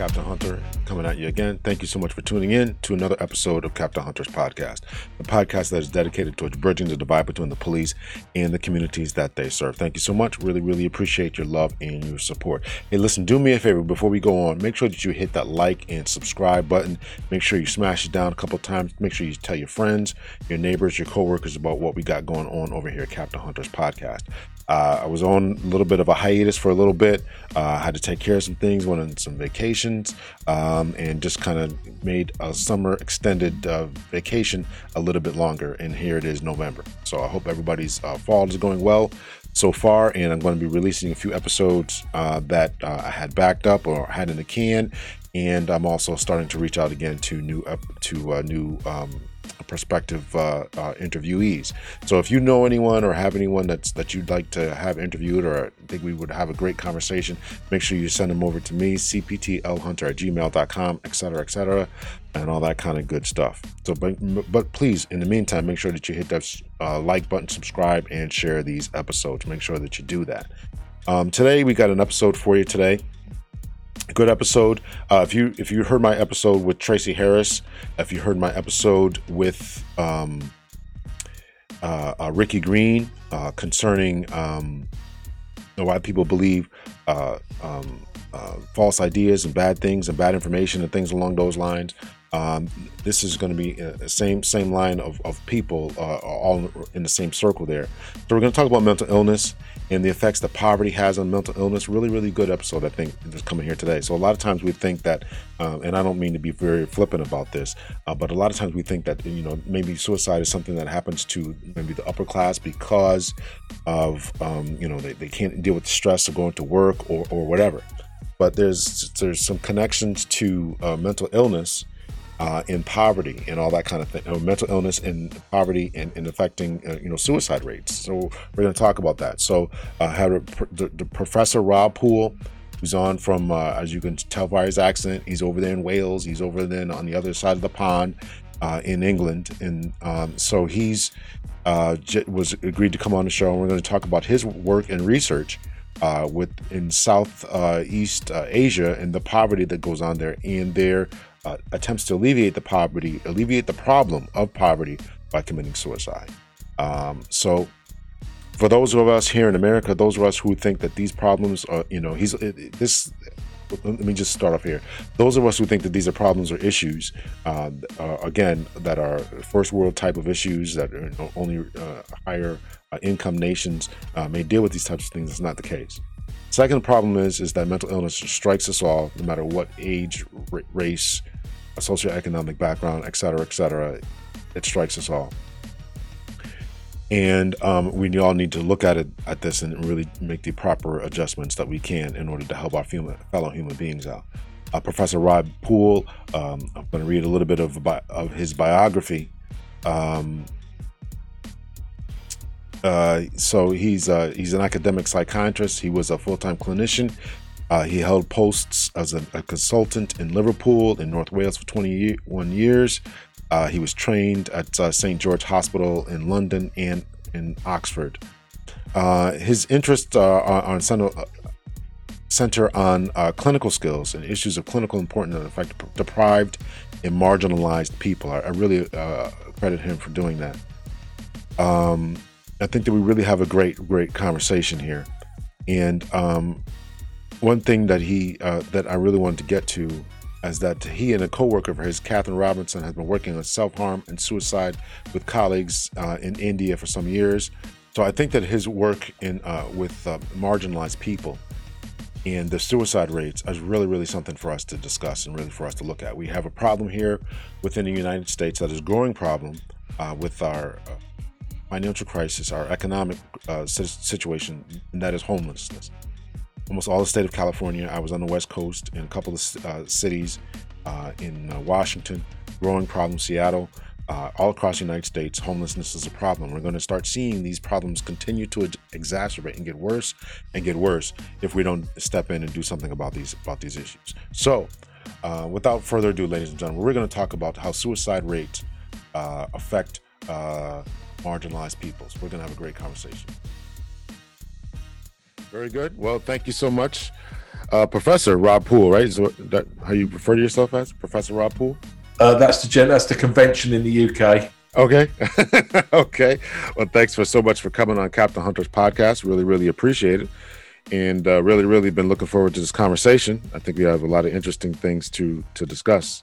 Captain Hunter coming at you again. Thank you so much for tuning in to another episode of Captain Hunter's podcast, the podcast that is dedicated towards bridging the divide between the police and the communities that they serve. Thank you so much. Really, really appreciate your love and your support. Hey, listen, do me a favor before we go on. Make sure that you hit that like and subscribe button. Make sure you smash it down a couple times. Make sure you tell your friends, your neighbors, your coworkers about what we got going on over here at Captain Hunter's podcast. Uh, I was on a little bit of a hiatus for a little bit. Uh, I had to take care of some things, went on some vacations, um, and just kind of made a summer extended uh, vacation a little bit longer. And here it is, November. So I hope everybody's uh, fall is going well so far. And I'm going to be releasing a few episodes uh, that uh, I had backed up or had in the can. And I'm also starting to reach out again to new up to new um, prospective uh, uh, interviewees. So if you know anyone or have anyone that's that you'd like to have interviewed or think we would have a great conversation, make sure you send them over to me, cptlhunter at gmail.com, etc., etc., and all that kind of good stuff. So, but, but please, in the meantime, make sure that you hit that uh, like button, subscribe, and share these episodes. Make sure that you do that. Um, today, we got an episode for you today good episode. Uh, if you if you heard my episode with Tracy Harris, if you heard my episode with um, uh, uh, Ricky Green uh, concerning um, why people believe uh, um, uh, false ideas and bad things and bad information and things along those lines, um, this is going to be the same same line of, of people uh, all in the same circle there. So we're going to talk about mental illness and the effects that poverty has on mental illness. Really, really good episode, I think, that's coming here today. So a lot of times we think that, um, and I don't mean to be very flippant about this, uh, but a lot of times we think that you know maybe suicide is something that happens to maybe the upper class because of um, you know they, they can't deal with the stress of going to work or, or whatever. But there's there's some connections to uh, mental illness uh, in poverty and all that kind of thing, or mental illness and poverty and, and affecting uh, you know suicide rates. So we're going to talk about that. So I uh, had a, the, the, professor Rob Poole, who's on from uh, as you can tell by his accent, he's over there in Wales. He's over there on the other side of the pond uh, in England, and um, so he's uh, was agreed to come on the show, and we're going to talk about his work and research. Uh, with in Southeast uh, Asia and the poverty that goes on there and their uh, attempts to alleviate the poverty, alleviate the problem of poverty by committing suicide. Um, so, for those of us here in America, those of us who think that these problems are, you know, he's this. Let me just start off here. Those of us who think that these are problems or issues, uh, uh, again, that are first world type of issues that know, only uh, higher uh, income nations uh, may deal with these types of things, is not the case. Second problem is is that mental illness strikes us all, no matter what age, race, socioeconomic background, et cetera, et cetera. It strikes us all, and um, we all need to look at it at this and really make the proper adjustments that we can in order to help our human, fellow human beings out. Uh, Professor Rob Poole, um, I'm going to read a little bit of of his biography. Um, uh, so he's uh, he's an academic psychiatrist. He was a full time clinician. Uh, he held posts as a, a, consultant in Liverpool in North Wales for 21 years. Uh, he was trained at uh, St George Hospital in London and in Oxford. His interests center, center on clinical skills and issues of clinical importance that affect deprived and marginalized people. I, I really credit him for doing that. Um, I think that we really have a great, great conversation here. And um, one thing that he uh, that I really wanted to get to is that he and a coworker of his, Catherine Robinson, has been working on self harm and suicide with colleagues uh, in India for some years. So I think that his work in uh, with uh, marginalized people and the suicide rates is really, really something for us to discuss and really for us to look at. We have a problem here within the United States that is a growing problem uh, with our uh, financial crisis, our economic uh, situation, and that is homelessness. Almost all the state of California. I was on the West Coast in a couple of uh, cities uh, in uh, Washington, growing problem, Seattle. Uh, all across the United States, homelessness is a problem. We're going to start seeing these problems continue to exacerbate and get worse and get worse if we don't step in and do something about these about these issues. So, uh, without further ado, ladies and gentlemen, we're going to talk about how suicide rates affect marginalized peoples. We're going to have a great conversation. Very good. Well, thank you so much. uh, Professor Rob Poole, right? Is that how you refer to yourself as, Professor Rob Poole? Uh, that's the gen- that's the convention in the UK. Okay. okay. Well, thanks for so much for coming on Captain Hunter's podcast. Really, really appreciate it. And uh, really, really been looking forward to this conversation. I think we have a lot of interesting things to to discuss.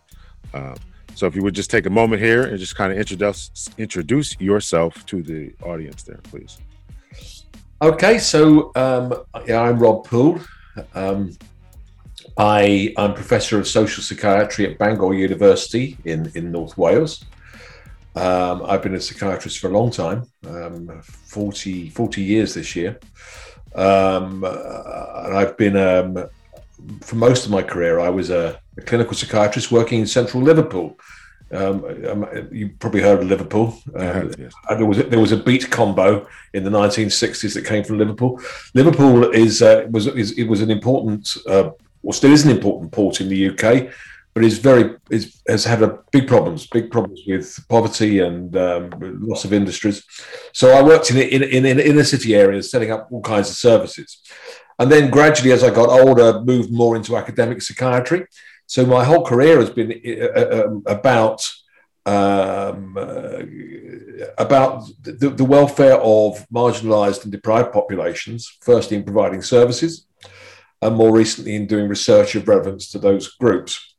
Uh, so if you would just take a moment here and just kind of introduce introduce yourself to the audience there, please. Okay, so um, yeah, I'm Rob Poole. Um, I, I'm professor of social psychiatry at Bangor University in, in North Wales. Um, I've been a psychiatrist for a long time, um, 40, 40 years this year. Um, and I've been, um, for most of my career, I was a, a clinical psychiatrist working in central Liverpool. Um, um you probably heard of Liverpool. Um, yes. There was a, there was a beat combo in the 1960s that came from Liverpool. Liverpool is uh, was is, it was an important, uh, or still is an important port in the UK but is very is, has had a big problems, big problems with poverty and um, loss of industries. So I worked in, in, in, in inner city areas, setting up all kinds of services, and then gradually, as I got older, moved more into academic psychiatry. So my whole career has been uh, uh um, about um, uh, about the, the, welfare of marginalized and deprived populations, first in providing services, and more recently in doing research of relevance to those groups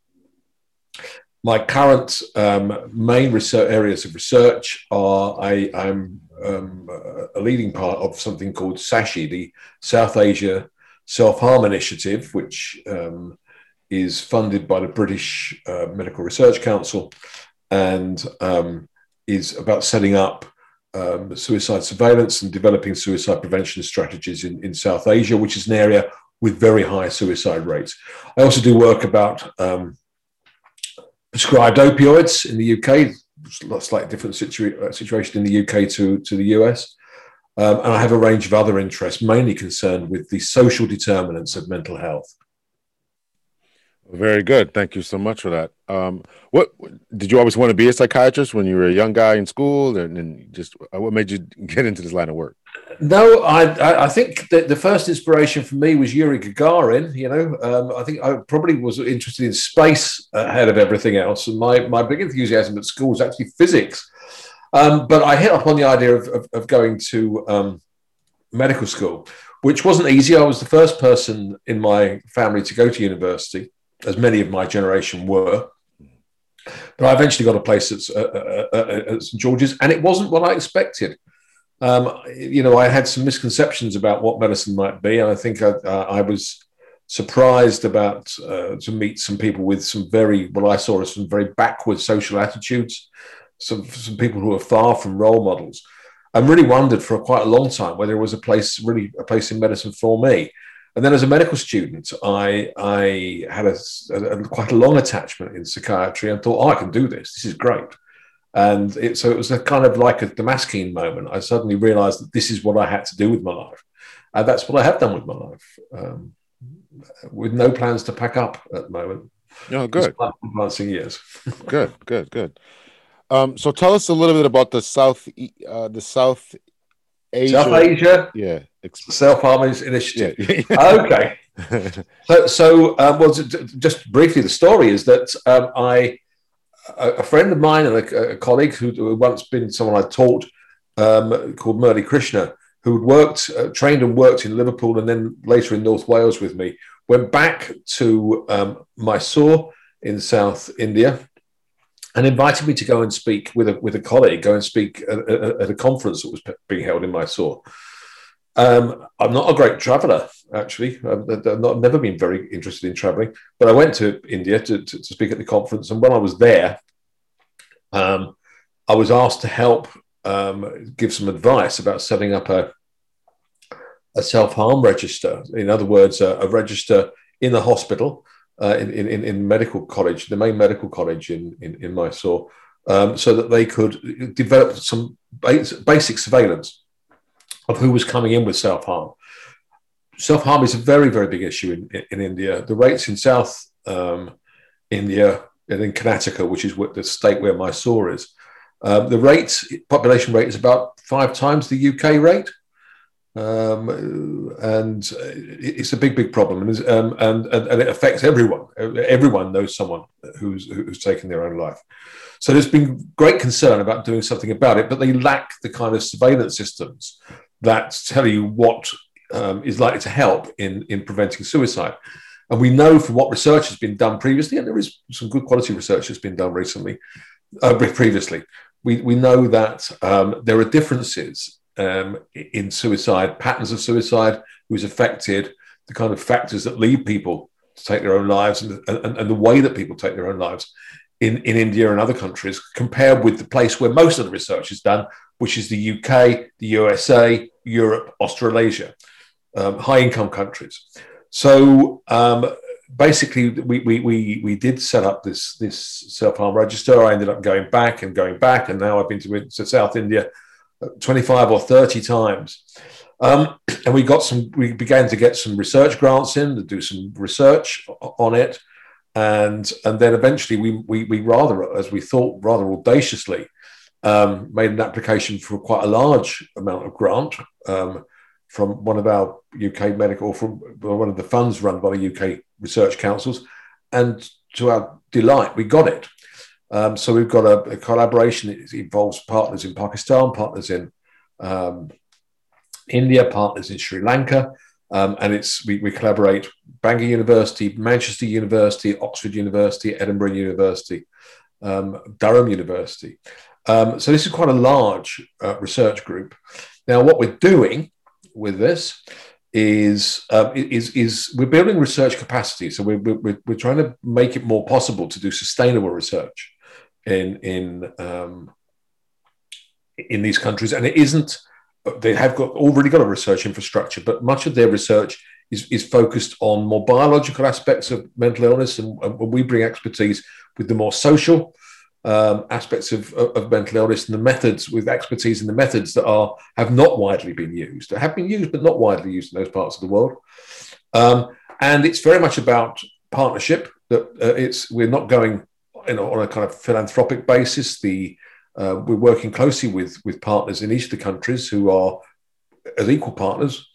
my current um, main research areas of research are I, am um, a leading part of something called SASHI, the South Asia Self Harm Initiative, which um, is funded by the British uh, Medical Research Council and um, is about setting up um, suicide surveillance and developing suicide prevention strategies in, in South Asia, which is an area with very high suicide rates. I also do work about um, prescribed opioids in the UK, slightly different situa- uh, situation in the UK to, to the US. Um, and I have a range of other interests, mainly concerned with the social determinants of mental health. Very good. Thank you so much for that. Um, what did you always want to be a psychiatrist when you were a young guy in school, and, and just uh, what made you get into this line of work? No, I I think that the first inspiration for me was Yuri Gagarin. You know, um, I think I probably was interested in space ahead of everything else, and my my big enthusiasm at school was actually physics. Um, but I hit up on the idea of of, of going to um, medical school, which wasn't easy. I was the first person in my family to go to university, as many of my generation were. But I eventually got a place at, uh, at St George's, and it wasn't what I expected um, you know, I had some misconceptions about what medicine might be, and I think I, I was surprised about uh, to meet some people with some very what I saw as some very backward social attitudes, some some people who are far from role models. I really wondered for quite a long time whether it was a place, really a place in medicine for me. And then, as a medical student, I I had a, a, quite a long attachment in psychiatry and thought, oh, I can do this. This is great. And it, so it was a kind of like a Damascene moment. I suddenly realized that this is what I had to do with my life. And that's what I have done with my life, um, with no plans to pack up at the moment. Oh, good. Advancing years. good, good, good. Um, so tell us a little bit about the South, uh, the South Asia. South Asia. Yeah. Self Harmonies Initiative. Yeah. okay. so, so um, well, just briefly, the story is that um, I a, friend of mine and a, a colleague who once been someone I taught um, called Murli Krishna, who had worked, uh, trained and worked in Liverpool and then later in North Wales with me, went back to um, Mysore in South India and invited me to go and speak with a, with a colleague, go and speak at, at a conference that was being held in Mysore. Um, I'm not a great traveller, actually. I've, not, never been very interested in travelling, but I went to India to, to, to, speak at the conference. And when I was there, um, I was asked to help um, give some advice about setting up a, a self harm register. In other words, a, a register in the hospital, uh, in, in, in medical college, the main medical college in, in, in Mysore, um, so that they could develop some basic surveillance of who was coming in with self harm. Self harm is a very, very big issue in, in India. The rates in South um, India and in Karnataka, which is the state where Mysore is, um, the rate, population rate is about five times the UK rate. Um, and it's a big, big problem, and, um, and, and it affects everyone. Everyone knows someone who's who's taken their own life. So there's been great concern about doing something about it, but they lack the kind of surveillance systems that tell you what um, is likely to help in in preventing suicide. And we know from what research has been done previously, and there is some good quality research that's been done recently, uh, previously. We, we know that um, there are differences um, in suicide, patterns of suicide, who's affected, the kind of factors that lead people to take their own lives, and, and, and the way that people take their own lives in, in India and other countries, compared with the place where most of the research is done, which is the UK, the USA, Europe, Australasia, um, high income countries. So um, basically, we, we, we, we did set up this, this self harm register. I ended up going back and going back, and now I've been to, to South India 25 or 30 times. Um, and we got some, we began to get some research grants in to do some research on it. And, and then eventually we, we, we rather, as we thought, rather audaciously, um, made an application for quite a large amount of grant um, from one of our UK medical, from one of the funds run by the UK research councils. And to our delight, we got it. Um, so we've got a, a, collaboration. It involves partners in Pakistan, partners in um, India, partners in Sri Lanka, um, and it's we, we, collaborate Bangor University, Manchester University, Oxford University, Edinburgh University, um, Durham University. Um, so this is quite a large uh, research group. Now, what we're doing with this is um, is is we're building research capacity. So we're, we're we're trying to make it more possible to do sustainable research in in um, in these countries, and it isn't. They have got already got a research infrastructure, but much of their research is, is focused on more biological aspects of mental illness, and, and we bring expertise with the more social um, aspects of, of, mental illness and the methods with expertise in the methods that are have not widely been used, have been used but not widely used in those parts of the world. Um, and it's very much about partnership. That uh, it's we're not going you know, on a kind of philanthropic basis. The uh, we're working closely with with partners in each of the countries who are as equal partners,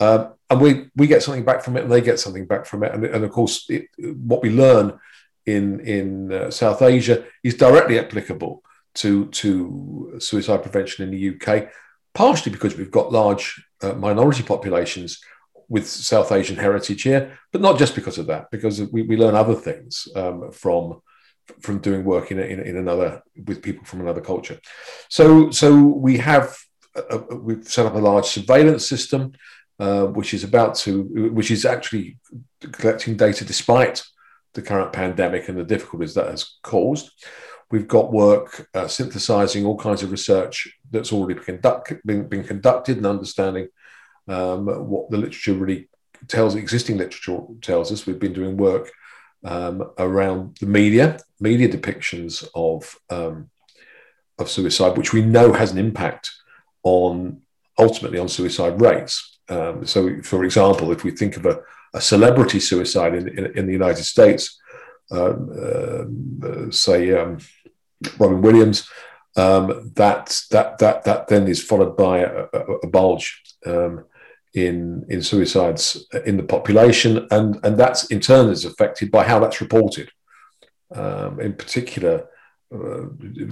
um, and we we get something back from it, and they get something back from it. And, and of course, it, what we learn in in uh, South Asia is directly applicable to to suicide prevention in the UK, partially because we've got large uh, minority populations with South Asian heritage here, but not just because of that, because we, we learn other things um, from from doing work in, in, in another with people from another culture. So so we have a, we've set up a large surveillance system, uh, which is about to which is actually collecting data despite the current pandemic and the difficulties that has caused. We've got work uh, synthesizing all kinds of research that's already been, conduct, been, been conducted and understanding um, what the literature really tells, existing literature tells us. We've been doing work um, around the media, media depictions of um, of suicide, which we know has an impact on ultimately on suicide rates. Um, so, for example, if we think of a, a celebrity suicide in, in, in, the United States, um, uh, say um, Robin Williams, um, that that that that then is followed by a, a, a bulge in in suicides in the population, and and that's in turn is affected by how that's reported. Um, in particular, uh,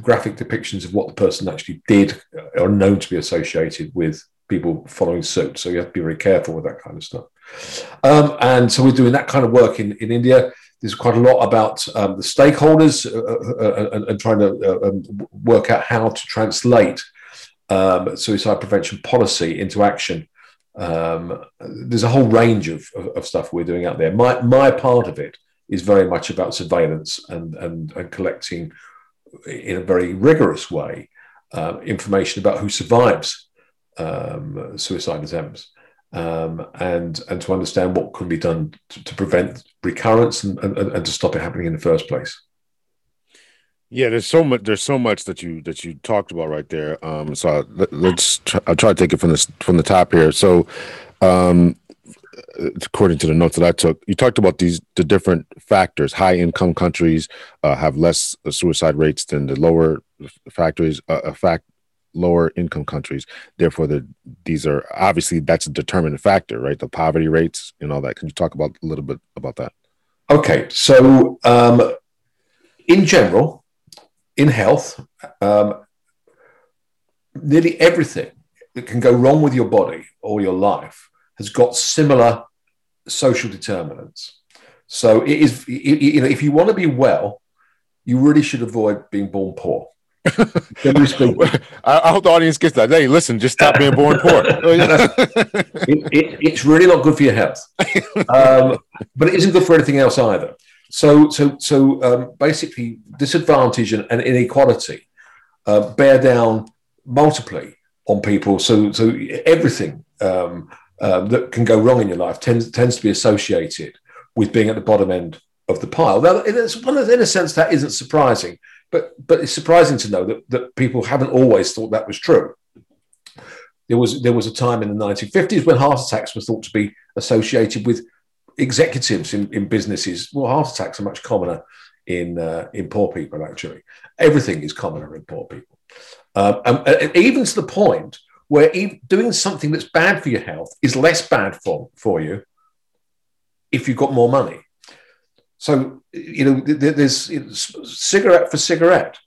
graphic depictions of what the person actually did are known to be associated with people following suit. So you have to be very careful with that kind of stuff. Um, and so we're doing that kind of work in, in India. There's quite a lot about um, the stakeholders uh, uh, uh and, and, trying to uh, um, work out how to translate um, suicide prevention policy into action um, there's a whole range of, of, of, stuff we're doing out there. My, my part of it is very much about surveillance and, and, and collecting in a very rigorous way uh, information about who survives um, suicide attempts um, and, and to understand what can be done to, to prevent recurrence and, and, and to stop it happening in the first place. Yeah, there's so much. There's so much that you that you talked about right there. Um, so let, us try, I'll try to take it from this from the top here. So, um, according to the notes that I took, you talked about these the different factors. High income countries uh, have less suicide rates than the lower factories. Uh, fact lower income countries. Therefore, the, these are obviously that's a determinant factor, right? The poverty rates and all that. Can you talk about a little bit about that? Okay, so um, in general, in health, um, nearly everything that can go wrong with your body or your life has got similar social determinants. So it is, you know, if you want to be well, you really should avoid being born poor. I, I, hope the audience gets that. Hey, listen, just stop being born poor. it, it, it's really not good for your health, um, but it isn't good for anything else either. So, so, so um, basically, disadvantage and, and inequality uh, bear down multiply on people. So, so everything um, um, that can go wrong in your life tends tends to be associated with being at the bottom end of the pile. Now, it's one in a sense that isn't surprising, but but it's surprising to know that that people haven't always thought that was true. There was there was a time in the 1950s when heart attacks were thought to be associated with executives in, in businesses. Well, heart attacks are much commoner in uh, in poor people. Actually, everything is commoner in poor people, um, and, and even to the point where doing something that's bad for your health is less bad for, for you if you've got more money. So, you know, there's cigarette for cigarette.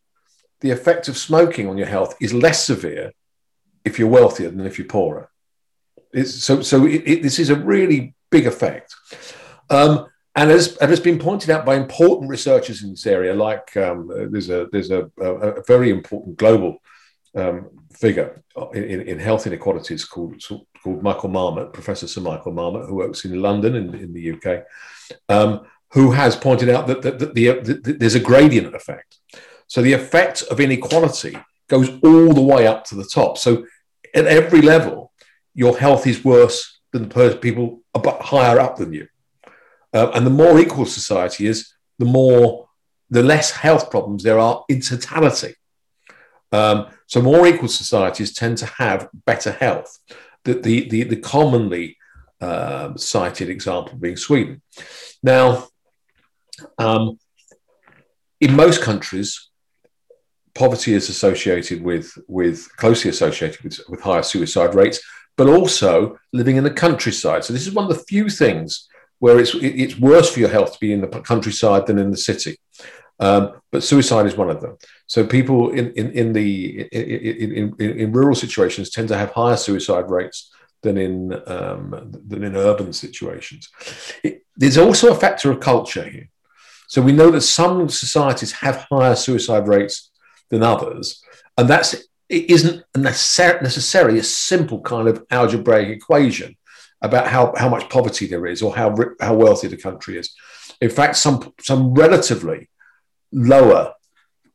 The effect of smoking on your health is less severe if you're wealthier than if you're poorer. It's, so, so it, it, this is a really big effect. Um, and as, as has been pointed out by important researchers in this area, like um, there's a there's a, a, a very important global um, figure in, in, health inequalities called called Michael Marmot, Professor Sir Michael Marmot, who works in London in, in the UK, um, who has pointed out that, that, that the, the, there's a gradient effect. So the effect of inequality goes all the way up to the top. So at every level, your health is worse than the people higher up than you. Uh, and the more equal society is, the more, the less health problems there are in totality. Um, so more equal societies tend to have better health. The, the, the, the commonly uh, cited example being Sweden. Now, um, in most countries, poverty is associated with, with closely associated with, with higher suicide rates, but also living in the countryside. So this is one of the few things where it's it's worse for your health to be in the countryside than in the city. Um, but suicide is one of them. So people in in, in the in, in, in, rural situations tend to have higher suicide rates than in um, than in urban situations. It, there's also a factor of culture here. So we know that some societies have higher suicide rates than others, and that's it isn't necessarily a simple kind of algebraic equation about how, how much poverty there is or how how wealthy the country is. In fact, some some relatively lower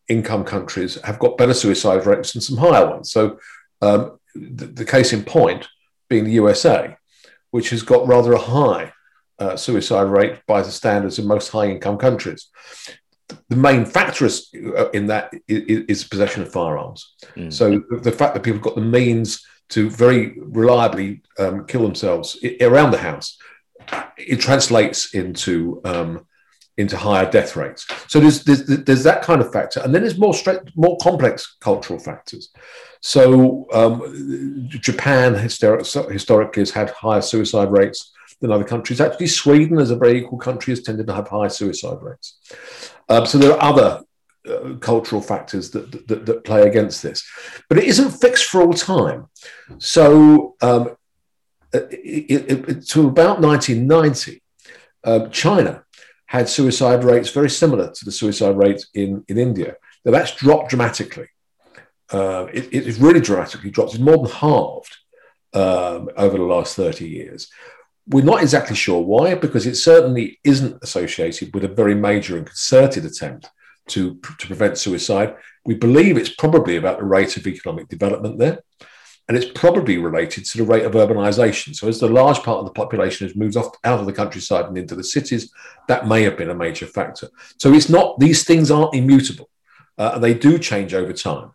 income countries have got better suicide rates than some higher ones. So um, the, the, case in point being the USA, which has got rather a high uh, suicide rate by the standards of most high income countries. The main factor uh, in that is, is possession of firearms. Mm. So the fact that people have got the means to very reliably um, kill themselves around the house, it translates into um, into higher death rates. So there's, there's, there's that kind of factor, and then there's more straight, more complex cultural factors. So um, Japan historically has had higher suicide rates than other countries. Actually, Sweden, as a very equal country, has tended to have high suicide rates. Um, so there are other uh, cultural factors that, that, that, play against this, but it isn't fixed for all time. So um, it, it, it, to about 1990, um, China had suicide rates very similar to the suicide rates in, in India. Now that's dropped dramatically. Uh, it, it's really dramatically dropped. It's more than halved um, over the last 30 years. We're not exactly sure why, because it certainly isn't associated with a very major and concerted attempt to, to prevent suicide. We believe it's probably about the rate of economic development there and it's probably related to the rate of urbanization. So, as the large part of the population has moved off out of the countryside and into the cities, that may have been a major factor. So, it's not these things aren't immutable, uh, they do change over time.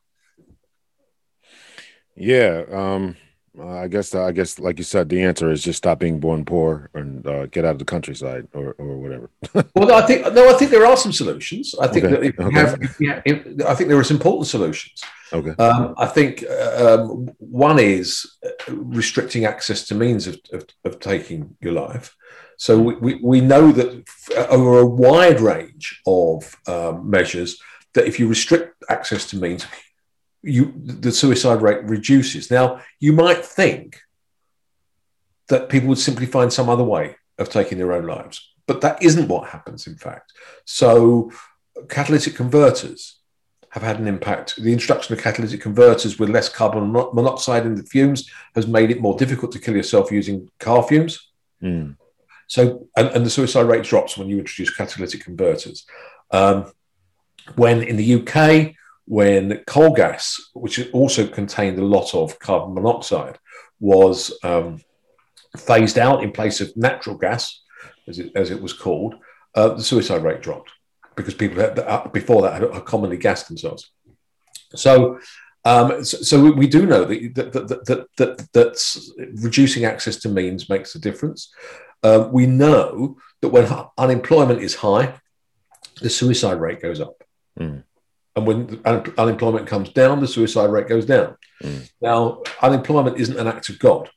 Yeah, um, I guess I guess like you said, the answer is just stop being born poor and uh, get out of the countryside or, or whatever. well, I think no, I think there are some solutions. I think okay. that if okay. have, yeah, I think there are some important solutions. Okay. Um, I think uh, um, one is restricting access to means of, of, of taking your life. So we, we, we, know that over a wide range of um, measures, that if you restrict access to means, you the suicide rate reduces. Now you might think that people would simply find some other way of taking their own lives, but that isn't what happens. In fact, so catalytic converters have had an impact. The introduction of catalytic converters with less carbon monoxide in the fumes has made it more difficult to kill yourself using car fumes. Mm. So, and, and, the suicide rate drops when you introduce catalytic converters. Um, when in the UK, when coal gas, which also contained a lot of carbon monoxide, was um, phased out in place of natural gas, as it, as it was called, uh, the suicide rate dropped because people had, uh, before that had commonly gassed themselves. So, um, so, so, we do know that that, that, that, that, that reducing access to means makes a difference. Uh, we know that when unemployment is high, the suicide rate goes up. Mm. And when unemployment comes down, the suicide rate goes down. Mm. Now, unemployment isn't an act of God.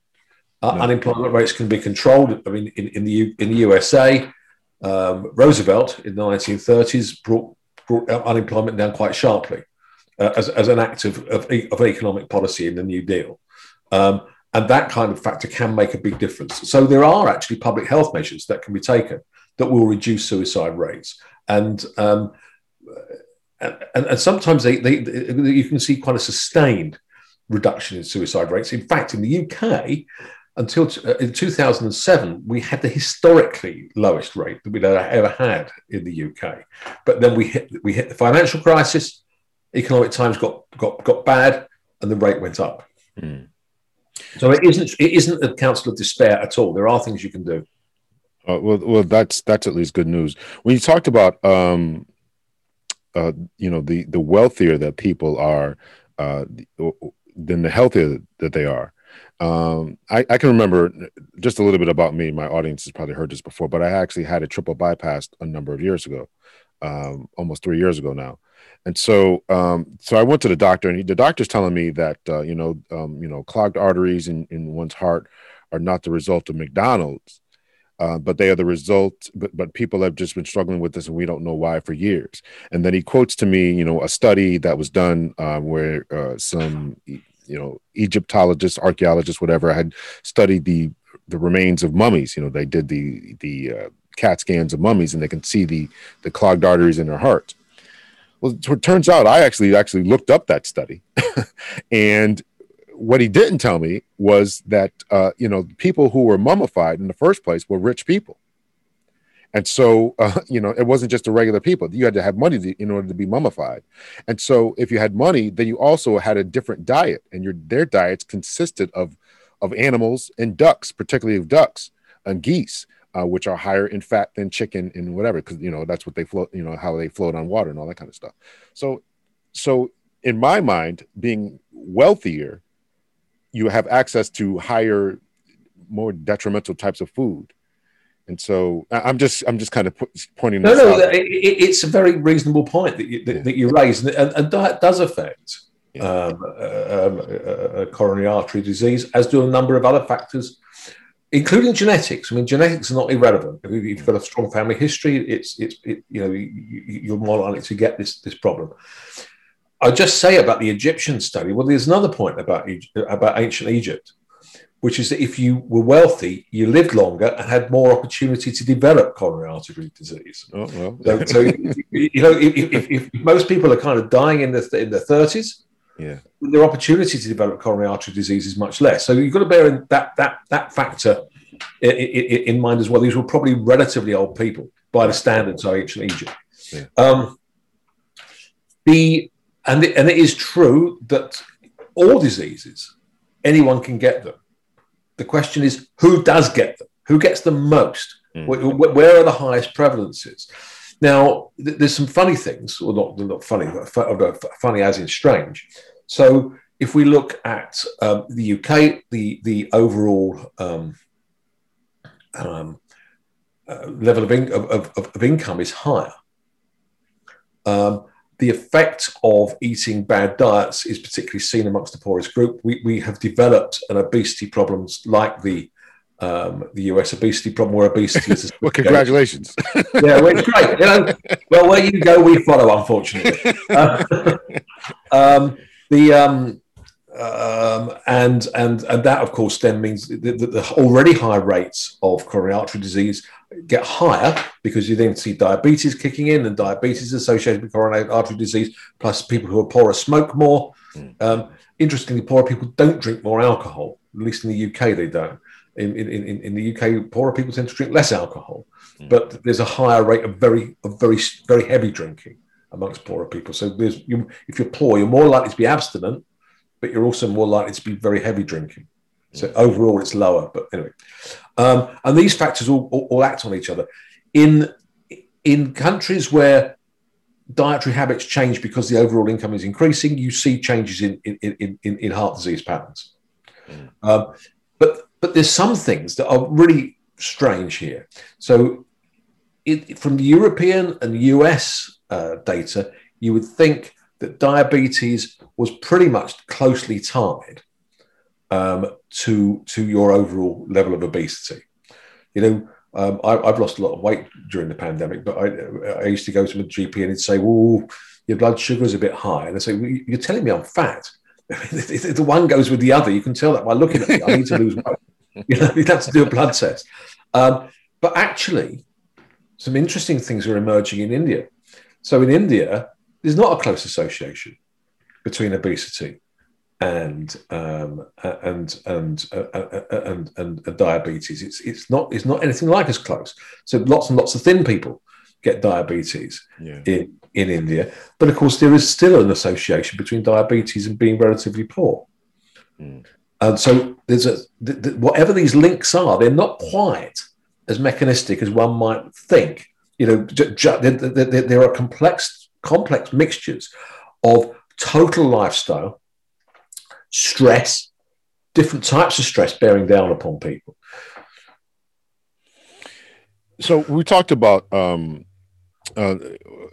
Uh, no. Unemployment rates can be controlled. I mean, in, in the U- in the USA, um, Roosevelt in the 1930s brought, brought unemployment down quite sharply uh, as, as an act of, of, of, economic policy in the New Deal. Um, and that kind of factor can make a big difference. So there are actually public health measures that can be taken that will reduce suicide rates. And um, and, and, sometimes they, they, they, you can see quite a sustained reduction in suicide rates. In fact, in the UK, until t- uh, in 2007, we had the historically lowest rate that we'd ever had in the UK. But then we hit we hit the financial crisis, economic times got got got bad, and the rate went up. Mm. So it isn't it isn't a counsel of despair at all. There are things you can do. Uh, well, well, that's that's at least good news. When you talked about, um, uh, you know, the the wealthier that people are, uh, then the healthier that they are. Um, I, I, can remember just a little bit about me. My audience has probably heard this before, but I actually had a triple bypass a number of years ago, um, almost three years ago now. And so, um, so I went to the doctor, and he, the doctor's telling me that uh, you know, um, you know, clogged arteries in, in one's heart are not the result of McDonald's, uh, but they are the result. But but people have just been struggling with this, and we don't know why for years. And then he quotes to me, you know, a study that was done um, where uh, some you know Egyptologists, archaeologists, whatever had studied the the remains of mummies. You know, they did the the uh, CAT scans of mummies, and they can see the the clogged arteries in their heart. Well, it turns out I actually actually looked up that study, and what he didn't tell me was that uh, you know people who were mummified in the first place were rich people, and so uh, you know it wasn't just the regular people. You had to have money to, in order to be mummified, and so if you had money, then you also had a different diet, and your their diets consisted of of animals and ducks, particularly of ducks and geese uh, which are higher in fat than chicken and whatever, because you know that's what they float, you know, how they float on water and all that kind of stuff. So, so in my mind, being wealthier, you have access to higher, more detrimental types of food. And so I'm just I'm just kind of pointing. No, no, it, it's a very reasonable point that you, that, yeah. that you raise, and, and, that does affect yeah. um, uh, um, uh, coronary artery disease, as do a number of other factors including genetics. I mean, genetics are not irrelevant. If you've got a strong family history, it's it's it, you know you, are more likely to get this this problem. I just say about the Egyptian study. Well, there's another point about about ancient Egypt, which is that if you were wealthy, you lived longer and had more opportunity to develop coronary artery disease. Oh, well. so, so you know, if, if, if, most people are kind of dying in the in their thirties, yeah. their opportunity to develop coronary artery disease is much less. So you've got to bear in that that that factor in, in, in mind as well. These were probably relatively old people by the standards of ancient Egypt. Yeah. Um, the and the, and it is true that all diseases anyone can get them. The question is who does get them? Who gets them most? Mm. Where, where, are the highest prevalences? Now, th- there's some funny things, or not, not funny, but funny as in strange. So if we look at um, the UK, the the overall um, um, uh, level of, in- of, of, of, income is higher. Um, the effect of eating bad diets is particularly seen amongst the poorest group. We, we have developed an obesity problems like the um, the US obesity problem, where obesity is. well, congratulations. yeah, well, it's great. You know, well, where you go, we follow. Unfortunately, uh, um, the um, um, and and and that, of course, then means that the, the already high rates of coronary artery disease get higher because you then see diabetes kicking in, and diabetes associated with coronary artery disease. Plus, people who are poorer smoke more. Mm. Um, interestingly, poorer people don't drink more alcohol. At least in the UK, they don't. In, in, in, in the UK, poorer people tend to drink less alcohol, mm. but there's a higher rate of very of very very heavy drinking amongst poorer people. So there's you, if you're poor, you're more likely to be abstinent, but you're also more likely to be very heavy drinking. So mm. overall, it's lower. But anyway, um, and these factors all, all, all act on each other. In in countries where dietary habits change because the overall income is increasing, you see changes in in, in, in, in heart disease patterns. Mm. Um, but but there's some things that are really strange here. So, it, from the European and US uh, data, you would think that diabetes was pretty much closely tied um, to to your overall level of obesity. You know, um, I, have lost a lot of weight during the pandemic, but I, I used to go to my GP and he'd say, "Well, your blood sugar is a bit high," and I say, well, "You're telling me I'm fat." the one goes with the other, you can tell that by looking at me. I need to lose weight. You know, you'd have to do a blood test. Um, but actually, some interesting things are emerging in India. So in India, there's not a close association between obesity and um, and and, uh, and and and diabetes. It's it's not it's not anything like as close. So lots and lots of thin people get diabetes yeah. in in India, but of course there is still an association between diabetes and being relatively poor. Mm. And so there's a th- th- whatever these links are, they're not quite as mechanistic as one might think. You know, j- j- there, there are complex complex mixtures of total lifestyle, stress, different types of stress bearing down upon people. So we talked about um, uh,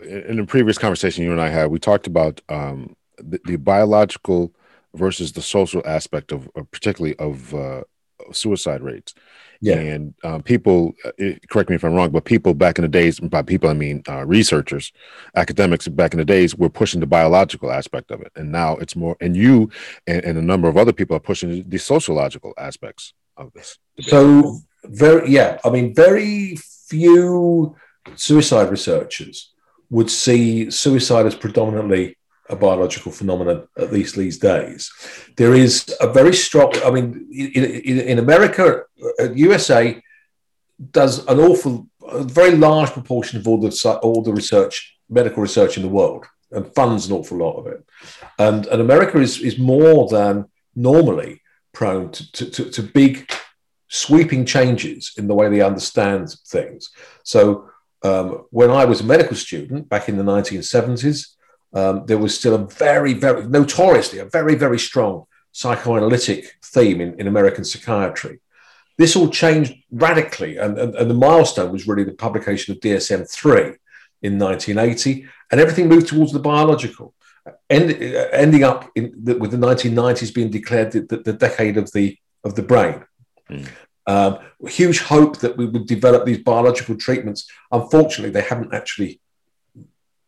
in a previous conversation you and I had. We talked about um, the, the biological versus the social aspect of, particularly of uh, suicide rates. Yeah. And um, people, uh, correct me if I'm wrong, but people back in the days, by people I mean uh, researchers, academics back in the days were pushing the biological aspect of it, and now it's more. And you and, and a number of other people are pushing the sociological aspects of this. Debate. So very, yeah, I mean, very few suicide researchers would see suicide as predominantly a biological phenomenon, at least these days. There is a very strong, I mean, in, in, in America, USA uh, does an awful, a very large proportion of all the, all the research, medical research in the world, and funds an awful lot of it. And, and America is, is more than normally prone to, to, to, to big, sweeping changes in the way they understand things. So, um, when I was a medical student back in the 1970s, um, there was still a very, very notoriously a very, very strong psychoanalytic theme in, in American psychiatry. This all changed radically, and, and, and the milestone was really the publication of DSM 3 in 1980, and everything moved towards the biological, end, ending up in the, with the 1990s being declared the, the, the, decade of the, of the brain. Mm. Um, huge hope that we would develop these biological treatments. Unfortunately, they haven't actually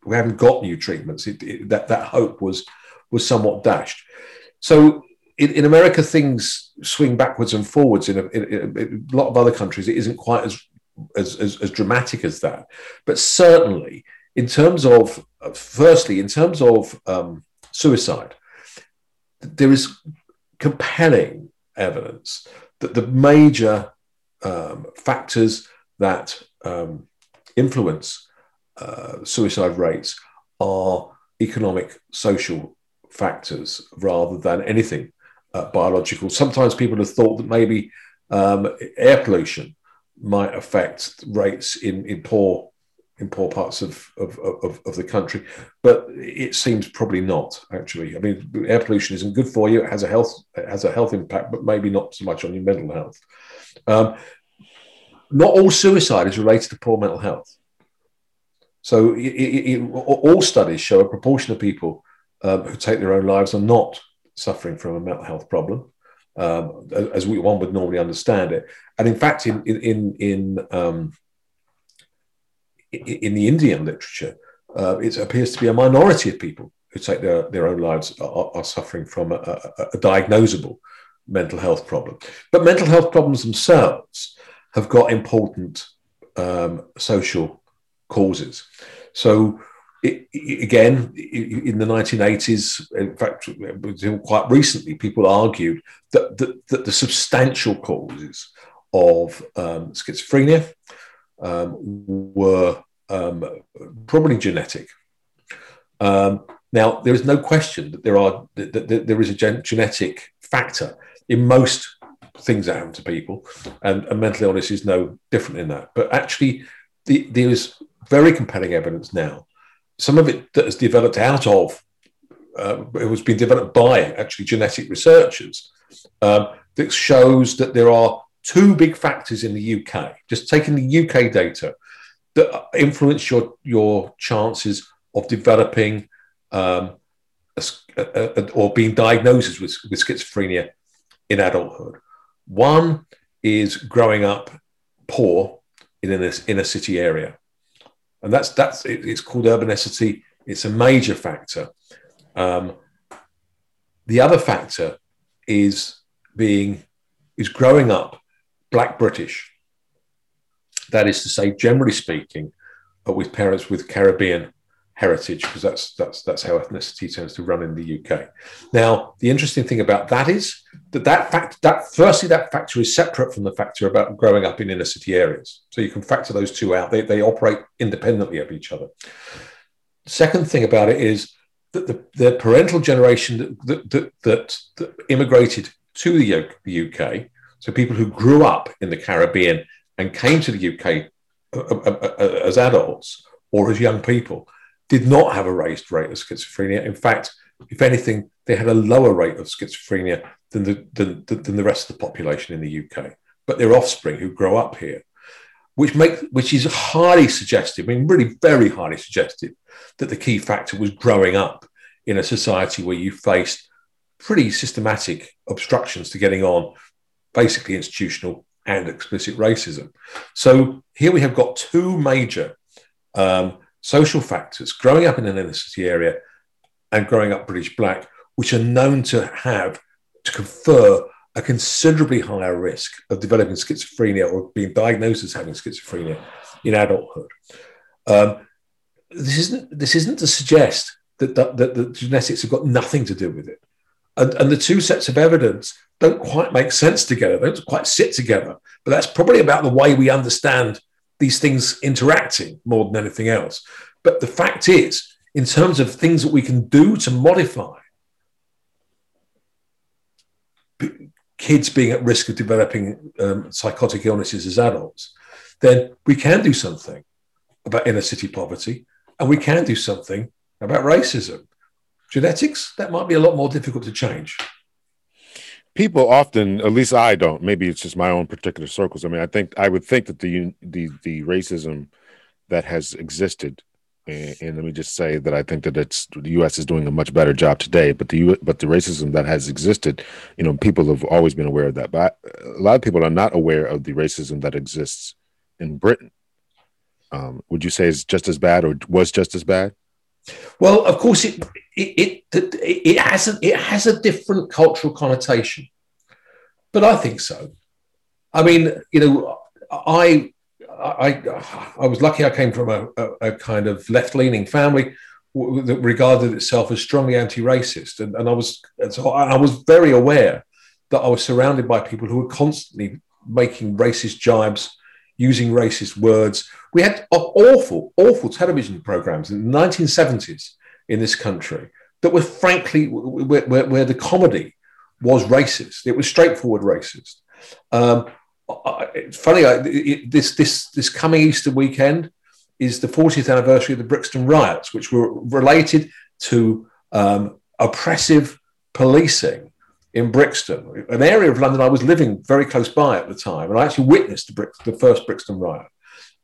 we haven't got new treatments. It, it, that that hope was was somewhat dashed. So in, in America, things swing backwards and forwards. In a, in a, lot of other countries, it isn't quite as, as as, as dramatic as that. But certainly, in terms of firstly, in terms of um, suicide, there is compelling evidence that the major um, factors that um, influence suicide rates are economic, social factors rather than anything uh, biological. Sometimes people have thought that maybe um, air pollution might affect rates in, in poor in poor parts of, of, of, of, the country, but it seems probably not actually. I mean, air pollution isn't good for you. It has a health has a health impact, but maybe not so much on your mental health. Um, not all suicide is related to poor mental health. So it, it, it, all studies show a proportion of people um, who take their own lives are not suffering from a mental health problem, um, as we, one would normally understand it. And in fact, in in in um, in the Indian literature, uh, it appears to be a minority of people who take their, their own lives are, are suffering from a, a, a, diagnosable mental health problem. But mental health problems themselves have got important um, social causes. So, it, again, in the 1980s, in fact, quite recently, people argued that, that, that the substantial causes of um, schizophrenia um, were um, probably genetic. Um, now, there is no question that there are that, that there is a gen- genetic factor in most things that happen to people, and, and, mental illness is no different in that. But actually, the, there is very compelling evidence now. Some of it that has developed out of uh, it was being developed by actually genetic researchers um, that shows that there are two big factors in the UK. Just taking the UK data that influence your your chances of developing um, a, a, a, or being diagnosed with, with schizophrenia in adulthood. One is growing up poor in an inner city area, and that's that's it, it's called urbanicity. It's a major factor. Um, the other factor is being is growing up black British. That is to say, generally speaking, uh, with parents with Caribbean heritage, because that's that's that's how ethnicity tends to run in the UK. Now, the interesting thing about that is that that fact that firstly that factor is separate from the factor about growing up in inner city areas. So you can factor those two out. They, they operate independently of each other. Second thing about it is that the, the parental generation that, that, that, that immigrated to the, UK, so people who grew up in the Caribbean and came to the UK uh, uh, uh, as adults or as young people did not have a raised rate of schizophrenia. In fact, if anything, they had a lower rate of schizophrenia than the, than, than the rest of the population in the UK. But their offspring who grow up here, which make which is highly suggestive, I mean, really very highly suggestive that the key factor was growing up in a society where you faced pretty systematic obstructions to getting on, basically institutional and explicit racism. So here we have got two major um, social factors growing up in an inner city area and growing up British black, which are known to have to confer a considerably higher risk of developing schizophrenia or being diagnosed as having schizophrenia in adulthood. Um, this isn't this isn't to suggest that, that, that the genetics have got nothing to do with it. And, and the two sets of evidence don't quite make sense together. They don't quite sit together. But that's probably about the way we understand these things interacting more than anything else. But the fact is, in terms of things that we can do to modify kids being at risk of developing um, psychotic illnesses as adults, then we can do something about inner city poverty and we can do something about racism. Genetics, that might be a lot more difficult to change people often at least i don't maybe it's just my own particular circles. I mean i think i would think that the the the racism that has existed and, and, let me just say that i think that it's the us is doing a much better job today but the but the racism that has existed you know people have always been aware of that but a lot of people are not aware of the racism that exists in britain. Um, would you say it's just as bad or was just as bad well, of course, it it it, it has a, it has a different cultural connotation, but I think so. I mean, you know, I I I was lucky. I came from a, a, a kind of left leaning family that regarded itself as strongly anti-racist, and, and I was and so I was very aware that I was surrounded by people who were constantly making racist jibes, using racist words, we had awful, awful television programs in the 1970s in this country that were frankly where, where, where the comedy was racist. It was straightforward racist. Um, it's funny. I, it, this this this coming Easter weekend is the 40th anniversary of the Brixton riots, which were related to um, oppressive policing in Brixton, an area of London I was living very close by at the time, and I actually witnessed the, the first Brixton riot.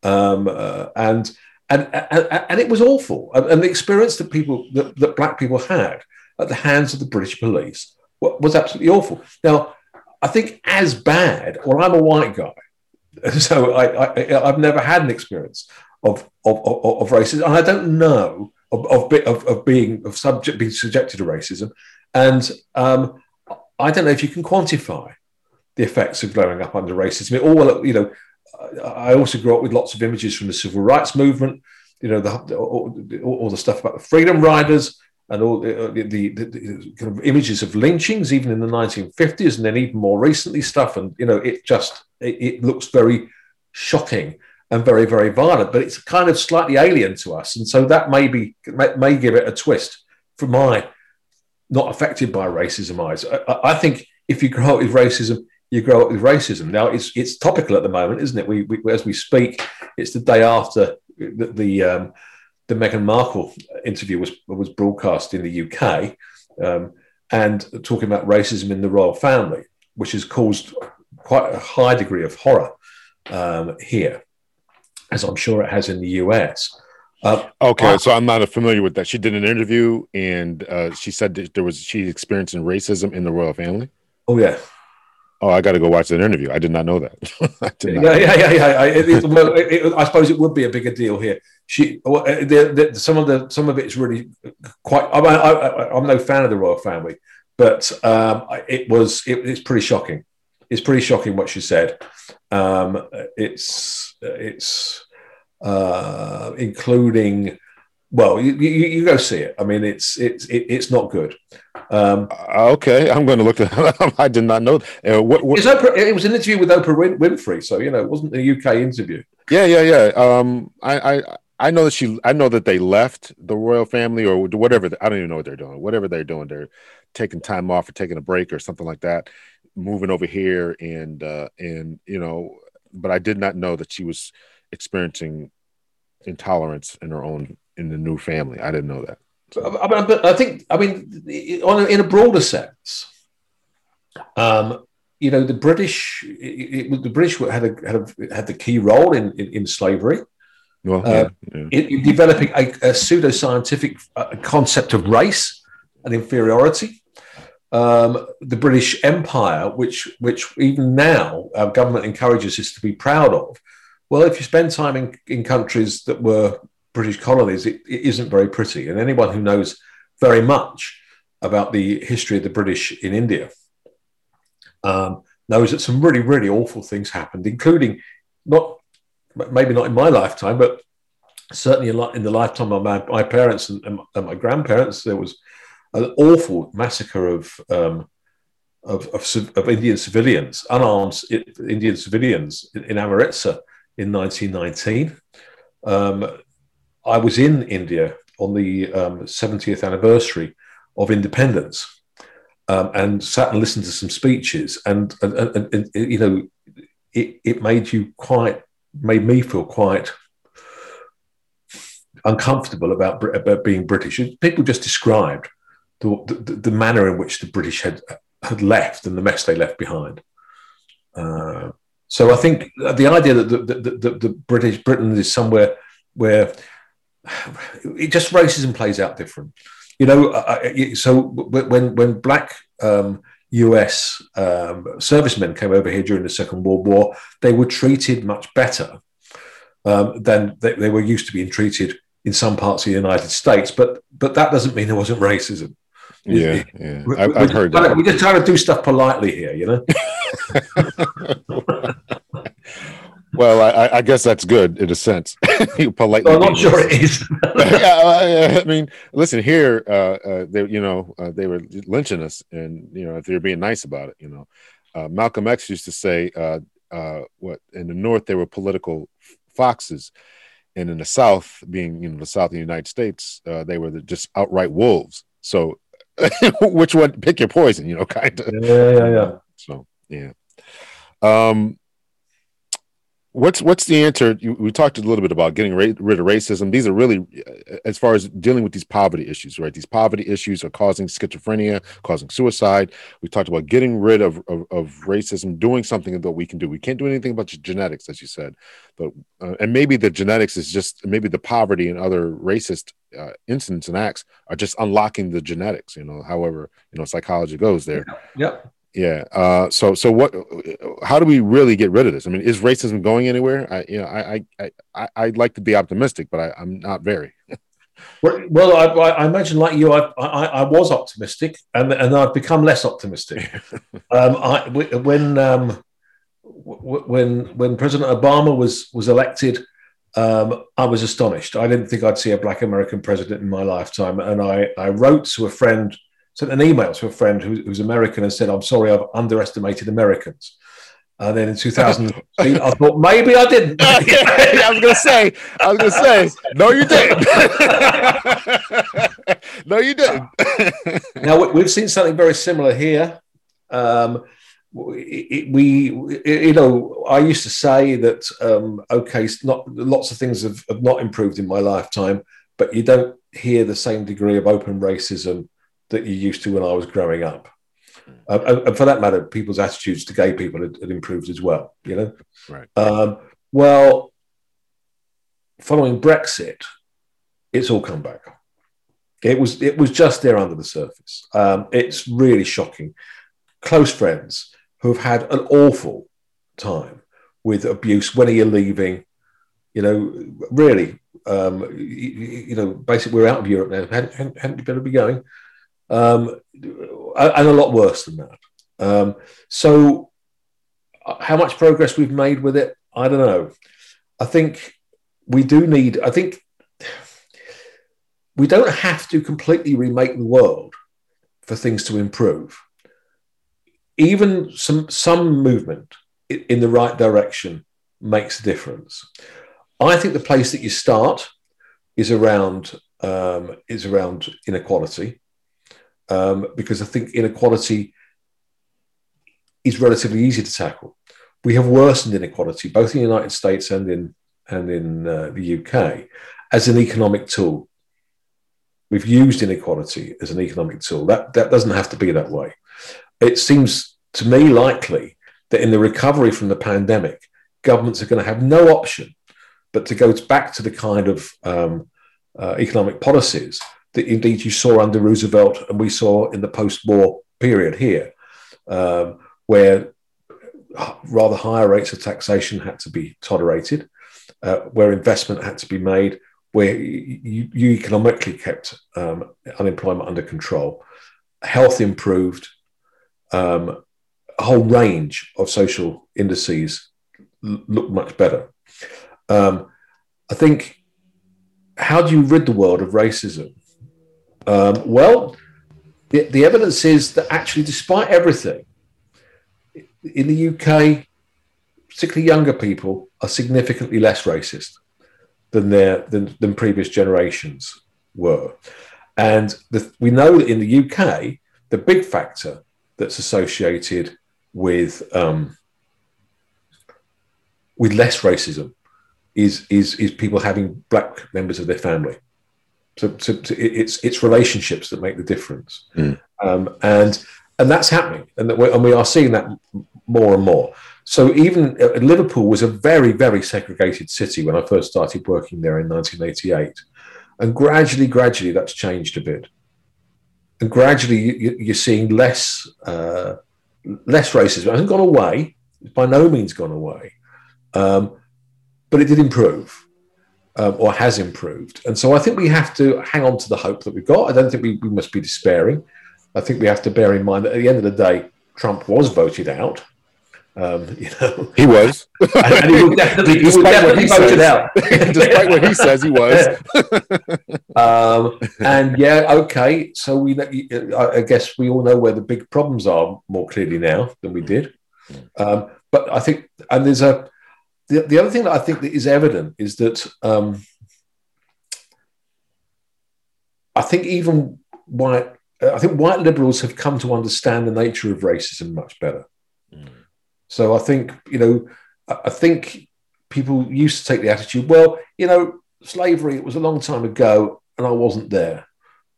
Um, uh, and and and, and it was awful. And, and the experience that people that, that black people had at the hands of the British police was absolutely awful. Now, I think as bad. Well, I'm a white guy, so I, I have never had an experience of of, of, of racism, and I don't know of of, of, of being of subject being subjected to racism, and um, I don't know if you can quantify the effects of growing up under racism. All you know, I also grew up with lots of images from the civil rights movement. You know, the, all, all the stuff about the freedom riders and all the, the, the, the, kind of images of lynchings, even in the 1950s, and then even more recently stuff. And you know, it just it, it looks very shocking and very very violent, but it's kind of slightly alien to us, and so that may be may, may give it a twist for my not affected by racism eyes. I, I think if you grow up with racism, you grow up with racism. Now it's it's topical at the moment, isn't it? We, we as we speak, it's the day after the the, um, the Meghan Markle interview was was broadcast in the UK, um, and talking about racism in the royal family, which has caused quite a high degree of horror um, here, as I'm sure it has in the US. Uh, okay, I, so I'm not familiar with that. She did an interview and uh, she said that there was she experiencing racism in the royal family. Oh yeah, Oh, I got to go watch that interview. I did not know that. yeah, know. yeah, yeah, yeah, It, it, well, it, I suppose it would be a bigger deal here. She, well, uh, the, the, some of the some of it's really quite. I, I, am no fan of the royal family, but um, it was it's pretty shocking. It's pretty shocking what she said. Um, it's it's uh, including well, you, you, you, go see it. I mean, it's it's it, it's not good. Um, uh, okay, I'm going to look at. I did not know. Uh, what, what... Oprah, it was an interview with Oprah Win- Winfrey, so you know it wasn't a UK interview. Yeah, yeah, yeah. Um, I, I I know that she. I know that they left the royal family or whatever. I don't even know what they're doing. Whatever they're doing, they're taking time off or taking a break or something like that, moving over here and uh, and you know. But I did not know that she was experiencing intolerance in her own in the new family. I didn't know that. I, mean, but I think, I mean, on a, in a broader sense, um, you know, the British, it, it, the British had a, had, a, had the key role in in, in slavery. Well, uh, yeah, yeah. In, in, developing a, a pseudo-scientific uh, concept of race and inferiority. Um, the British Empire, which which even now our government encourages us to be proud of. Well, if you spend time in, in countries that were British colonies, it, it isn't very pretty. And anyone who knows very much about the history of the British in India um, knows that some really, really awful things happened, including not maybe not in my lifetime, but certainly in the lifetime of my, my parents and, and, my grandparents. There was an awful massacre of um, of, of, of, Indian civilians, unarmed Indian civilians in, in in 1919. Um, I was in India on the um, 70th anniversary of independence um, and sat and listened to some speeches. And, and, and, and you know, it, it made you quite, made me feel quite uncomfortable about, about being British. People just described the, the, the, manner in which the British had, had left and the mess they left behind. Uh, so I think the idea that the, the, the, the British Britain is somewhere where it just racism plays out different. You know, so when when black um, U.S. Um, servicemen came over here during the Second World War, they were treated much better um, than they, they, were used to being treated in some parts of the United States. But but that doesn't mean there wasn't racism. Yeah, yeah. I've, I've heard that. We're just trying to do stuff politely here, you know. Well, I, I, guess that's good in a sense. you politely. Well, I'm not sure it is. yeah, I mean, listen here. Uh, uh, they, you know, uh, they were lynching us, and you know, if they're being nice about it, you know, uh, Malcolm X used to say, uh, uh, "What in the North they were political foxes, and in the South, being you know the South of the United States, they were just outright wolves." So, which one? Pick your poison, you know, kind of. Yeah, yeah, yeah. So, yeah. Um, What's what's the answer? We talked a little bit about getting rid of racism. These are really, uh, as far as dealing with these poverty issues, right? These poverty issues are causing schizophrenia, causing suicide. We talked about getting rid of, of, of racism, doing something that we can do. We can't do anything about genetics, as you said, but uh, and maybe the genetics is just maybe the poverty and other racist uh, incidents and acts are just unlocking the genetics. You know, however, you know psychology goes there. Yep. Yeah. Uh, so so what? How do we really get rid of this? I mean, is racism going anywhere? I you know I I I I'd like to be optimistic, but I, I'm not very. well, I, I, imagine like you, I, I, I was optimistic, and and I've become less optimistic. um, I, when um, when when President Obama was was elected, um, I was astonished. I didn't think I'd see a Black American president in my lifetime, and I I wrote to a friend sent an email to a friend who, who's American and said, I'm sorry, I've underestimated Americans. And then in 2000, I thought maybe I didn't. I was going to say, I was going to say, no, you didn't. no, you didn't. now we've seen something very similar here. Um, we, we, you know, I used to say that um, okay, not lots of things have, have not improved in my lifetime, but you don't hear the same degree of open racism that you used to when I was growing up. Uh, and for that matter, people's attitudes to gay people had, had improved as well. You know, right? Um, well, following Brexit, it's all come back. It was it was just there under the surface. Um, it's really shocking. Close friends who have had an awful time with abuse. When are you leaving? You know, really. Um, you, you, know, basically, we're out of Europe now. Hadn't, hadn't you better be going? Um, and a lot worse than that. Um, so, how much progress we've made with it, I don't know. I think we do need. I think we don't have to completely remake the world for things to improve. Even some some movement in the right direction makes a difference. I think the place that you start is around um, is around inequality um, because I think inequality is relatively easy to tackle. We have worsened inequality both in the United States and in and in uh, the UK as an economic tool. We've used inequality as an economic tool. That that doesn't have to be that way. It seems to me likely that in the recovery from the pandemic, governments are going to have no option but to go back to the kind of um, uh, economic policies that indeed you saw under Roosevelt and we saw in the post-war period here, um, where rather higher rates of taxation had to be tolerated, uh, where investment had to be made, where you, you economically kept um, unemployment under control, health improved, um, a whole range of social indices look much better. Um, I think, how do you rid the world of racism? Um, well, the, the evidence is that actually, despite everything, in the UK, particularly younger people, are significantly less racist than their than, than previous generations were. And the, we know that in the UK, the big factor that's associated with um, with less racism is is is people having black members of their family. So, to, to, it's it's relationships that make the difference, mm. um, and and that's happening, and that and we are seeing that more and more. So even uh, Liverpool was a very very segregated city when I first started working there in 1988, and gradually gradually that's changed a bit, and gradually you, are seeing less uh, less racism. It hasn't gone away. It's by no means gone away, um, but it did improve um, or has improved. And so I think we have to hang on to the hope that we've got. I don't think we, we must be despairing. I think we have to bear in mind that at the end of the day, Trump was voted out. Um, you know, he was, and, and he was definitely, he was definitely voted says, out. despite what he says, he was. um, and yeah, okay. So we, I guess, we all know where the big problems are more clearly now than we did. Um, but I think, and there's a the, the other thing that I think that is evident is that um, I think even white, I think white liberals have come to understand the nature of racism much better. Mm. So I think you know, I think people used to take the attitude, well, you know, slavery, it was a long time ago and I wasn't there.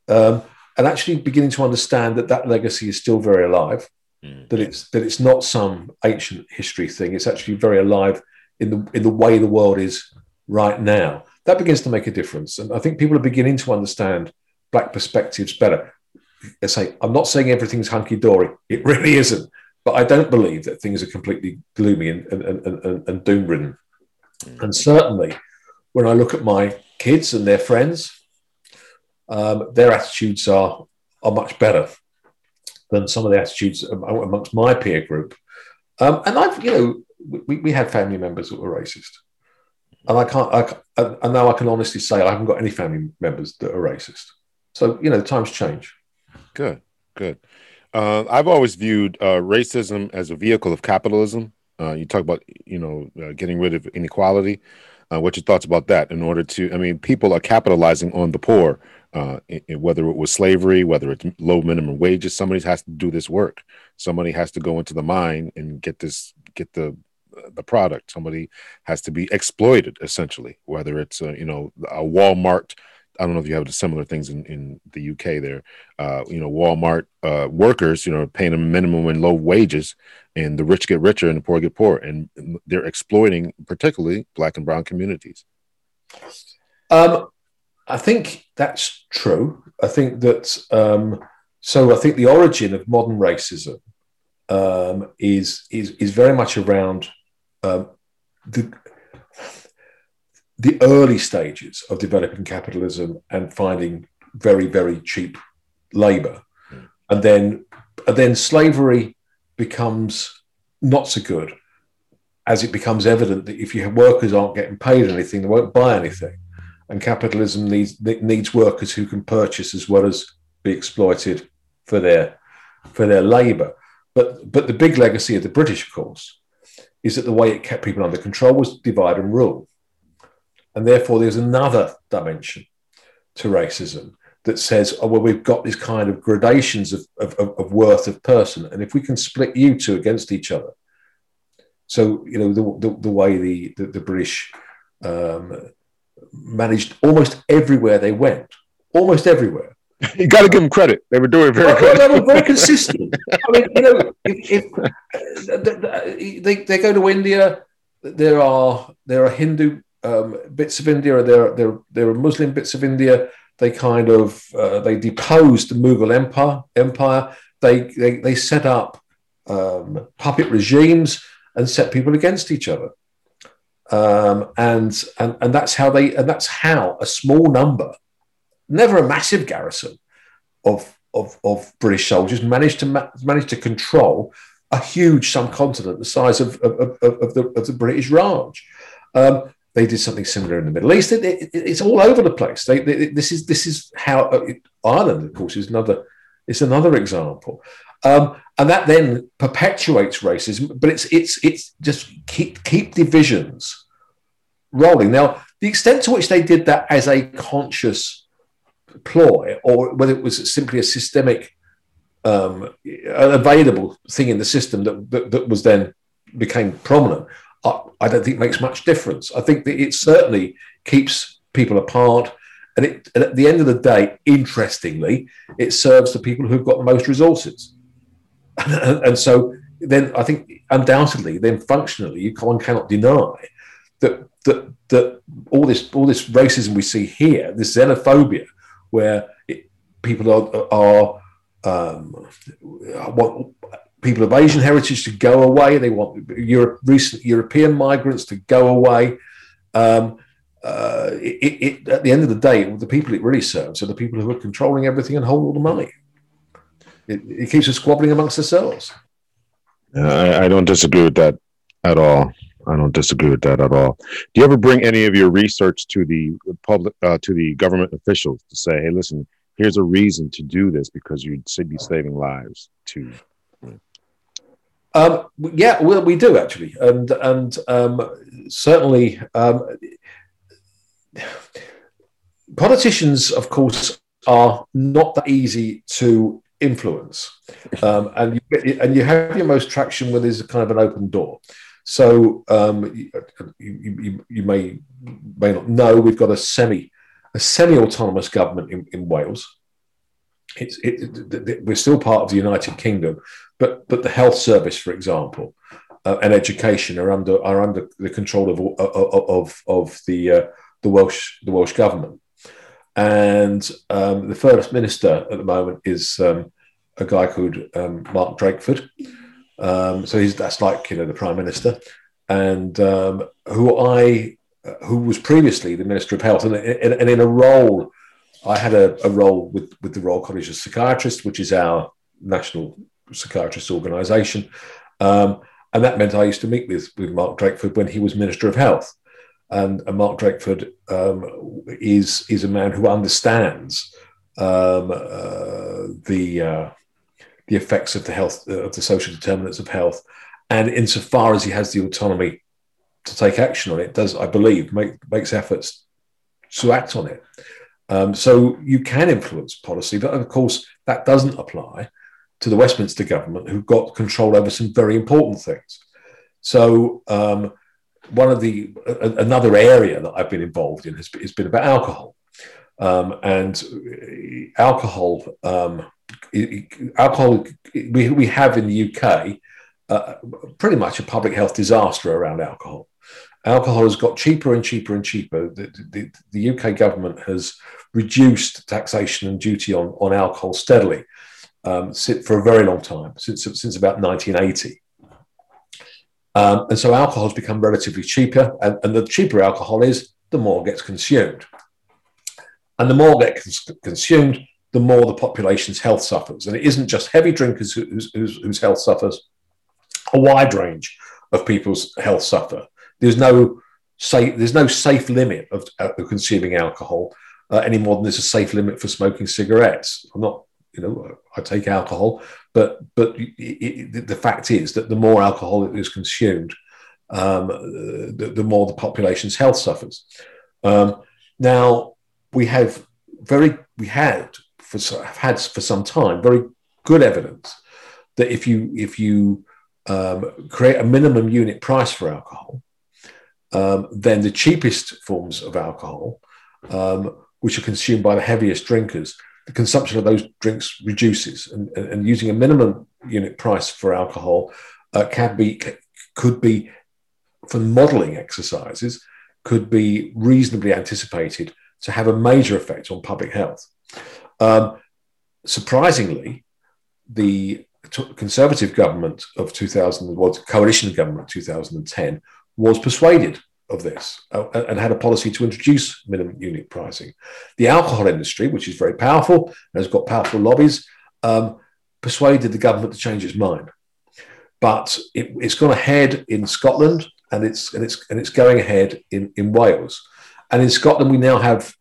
Um, and actually beginning to understand that that legacy is still very alive, mm. that it's that it's not some ancient history thing. It's actually very alive in the in the way the world is right now. That begins to make a difference, and I think people are beginning to understand black perspectives better. I say I'm not saying everything's hunky dory. It really isn't. But I don't believe that things are completely gloomy and, and, and, and, and doom ridden. Mm. And certainly, when I look at my kids and their friends, um, their attitudes are are much better than some of the attitudes amongst my peer group. Um, and I've, you know, we, we had family members that were racist, and I can't. I, and now I can honestly say I haven't got any family members that are racist. So you know, times change. Good, good. Uh, I've always viewed uh, racism as a vehicle of capitalism. Uh, you talk about, you know, uh, getting rid of inequality. Uh, what's your thoughts about that? In order to, I mean, people are capitalizing on the poor, uh, in, whether it was slavery, whether it's low minimum wages. Somebody has to do this work. Somebody has to go into the mine and get this, get the the product. Somebody has to be exploited, essentially. Whether it's, you know, a Walmart I don't know if you have similar things in, in the UK there. Uh, you know, Walmart uh, workers, you know, paying a minimum and low wages, and the rich get richer and the poor get poor, and they're exploiting particularly black and brown communities. Um, I think that's true. I think that um, so. I think the origin of modern racism um, is is is very much around um, the the early stages of developing capitalism and finding very very cheap labor. Mm. and then and then slavery becomes not so good as it becomes evident that if your workers aren't getting paid anything they won't buy anything. And capitalism needs needs workers who can purchase as well as be exploited for their for their labor. But but the big legacy of the british of course is that the way it kept people under control was divide and rule and therefore, there's another dimension to racism that says, oh, well, we've got these kind of gradations of, of, of worth of person. And if we can split you two against each other, so, you know, the, the, the way the, the, the British um, managed almost everywhere they went, almost everywhere. You got to give them credit. They were doing very well, good. They were very consistent. I mean, you know, if, if they, they go to India, there are there are Hindu um, bits of India, there, there, there are Muslim bits of India. They kind of uh, they deposed the Mughal Empire. Empire. They they, they set up um, puppet regimes and set people against each other. Um, and, and and that's how they and that's how a small number, never a massive garrison, of of, of British soldiers managed to ma- to control a huge subcontinent the size of, of, of, of the, the British Raj. Um, they did something similar in the Middle East. It, it, it's all over the place. They, they, this is this is how uh, Ireland, of course, is another. It's another example, um, and that then perpetuates racism. But it's it's it's just keep keep divisions rolling. Now, the extent to which they did that as a conscious ploy, or whether it was simply a systemic, um, available thing in the system that, that, that was then became prominent, I don't think makes much difference. I think that it certainly keeps people apart. And, it, and at the end of the day, interestingly, it serves the people who've got the most resources. and, and so then I think undoubtedly, then functionally, you, one cannot deny that that that all this all this racism we see here, this xenophobia, where it, people are are um, want people of Asian heritage to go away. They want Europe, recent European migrants to go away. Um, uh, it, it, at the end of the day, the people it really serves are the people who are controlling everything and hold all the money. It, it keeps us squabbling amongst ourselves. I, I, don't disagree with that at all. I don't disagree with that at all. Do you ever bring any of your research to the public, uh, to the government officials to say, "Hey, listen, here's a reason to do this because you'd be saving lives too"? Um, yeah, well, we do actually, and and um, certainly um, politicians, of course, are not that easy to influence, um, and you, and you have your most traction when there's kind of an open door. So um, you, you, you, may may not know we've got a semi a semi autonomous government in, in Wales. It, it, we're still part of the United Kingdom, but but the health service, for example, uh, and education are under are under the control of of of, of the uh, the Welsh the Welsh government. And um, the first minister at the moment is um, a guy called um, Mark Drakeford. Um, so he's that's like you know the prime minister, and um, who I who was previously the minister of health, and, and in a role, I had a, a, role with with the Royal College of Psychiatrists, which is our national psychiatrist organisation, um, and that meant I used to meet with with Mark Drakeford when he was minister of health, and, and Mark Drakeford um, is is a man who understands um, uh, the uh, the effects of the health of the social determinants of health, and insofar as he has the autonomy to take action on it, does I believe make, makes efforts to act on it. Um, so you can influence policy, but of course that doesn't apply to the Westminster government, who've got control over some very important things. So um, one of the another area that I've been involved in has, has been about alcohol, um, and alcohol um, alcohol we, we have in the UK uh, pretty much a public health disaster around alcohol. Alcohol has got cheaper and cheaper and cheaper. The, the, the UK government has reduced taxation and duty on, on alcohol steadily um, for a very long time, since, since about 1980. Um, and so alcohol has become relatively cheaper, and, and, the cheaper alcohol is, the more gets consumed. And the more gets consumed, the more the population's health suffers. And it isn't just heavy drinkers whose, whose, whose health suffers, a wide range of people's health suffer. There's no safe, there's no safe limit of, of consuming alcohol uh, any more than there's a safe limit for smoking cigarettes. I'm not, you know, I take alcohol, but but it, it, the fact is that the more alcohol is consumed, um, the, the, more the population's health suffers. Um, now we have very we had for have had for some time very good evidence that if you if you um, create a minimum unit price for alcohol, um, then the cheapest forms of alcohol, um, which are consumed by the heaviest drinkers, the consumption of those drinks reduces, and, and using a minimum unit price for alcohol uh, can be could be for modelling exercises could be reasonably anticipated to have a major effect on public health. Um, surprisingly, the Conservative government of 2000, well, coalition government 2010, was persuaded of this uh, and had a policy to introduce minimum unit pricing. The alcohol industry, which is very powerful and has got powerful lobbies, um, persuaded the government to change its mind. But it, has gone ahead in Scotland and it's and it's and it's going ahead in, in Wales. And in Scotland, we now have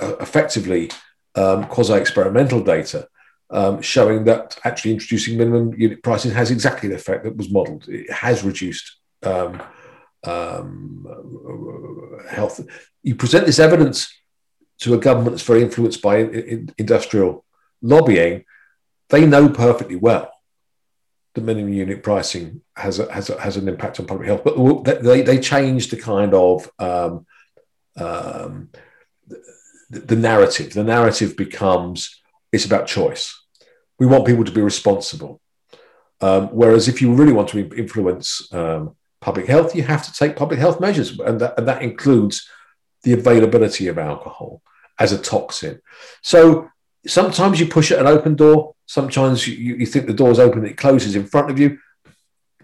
uh, effectively um, quasi-experimental data um, showing that actually introducing minimum unit pricing has exactly the effect that was modelled. It has reduced um, um, health. You present this evidence to a government that's very influenced by in, industrial lobbying. They know perfectly well that minimum unit pricing has a, has a, has an impact on public health, but they they change the kind of um, um, the narrative. The narrative becomes it's about choice. We want people to be responsible. Um, whereas if you really want to influence um, public health, you have to take public health measures, and that, and that includes the availability of alcohol as a toxin. So sometimes you push at an open door, sometimes you, you think the door's open it closes in front of you,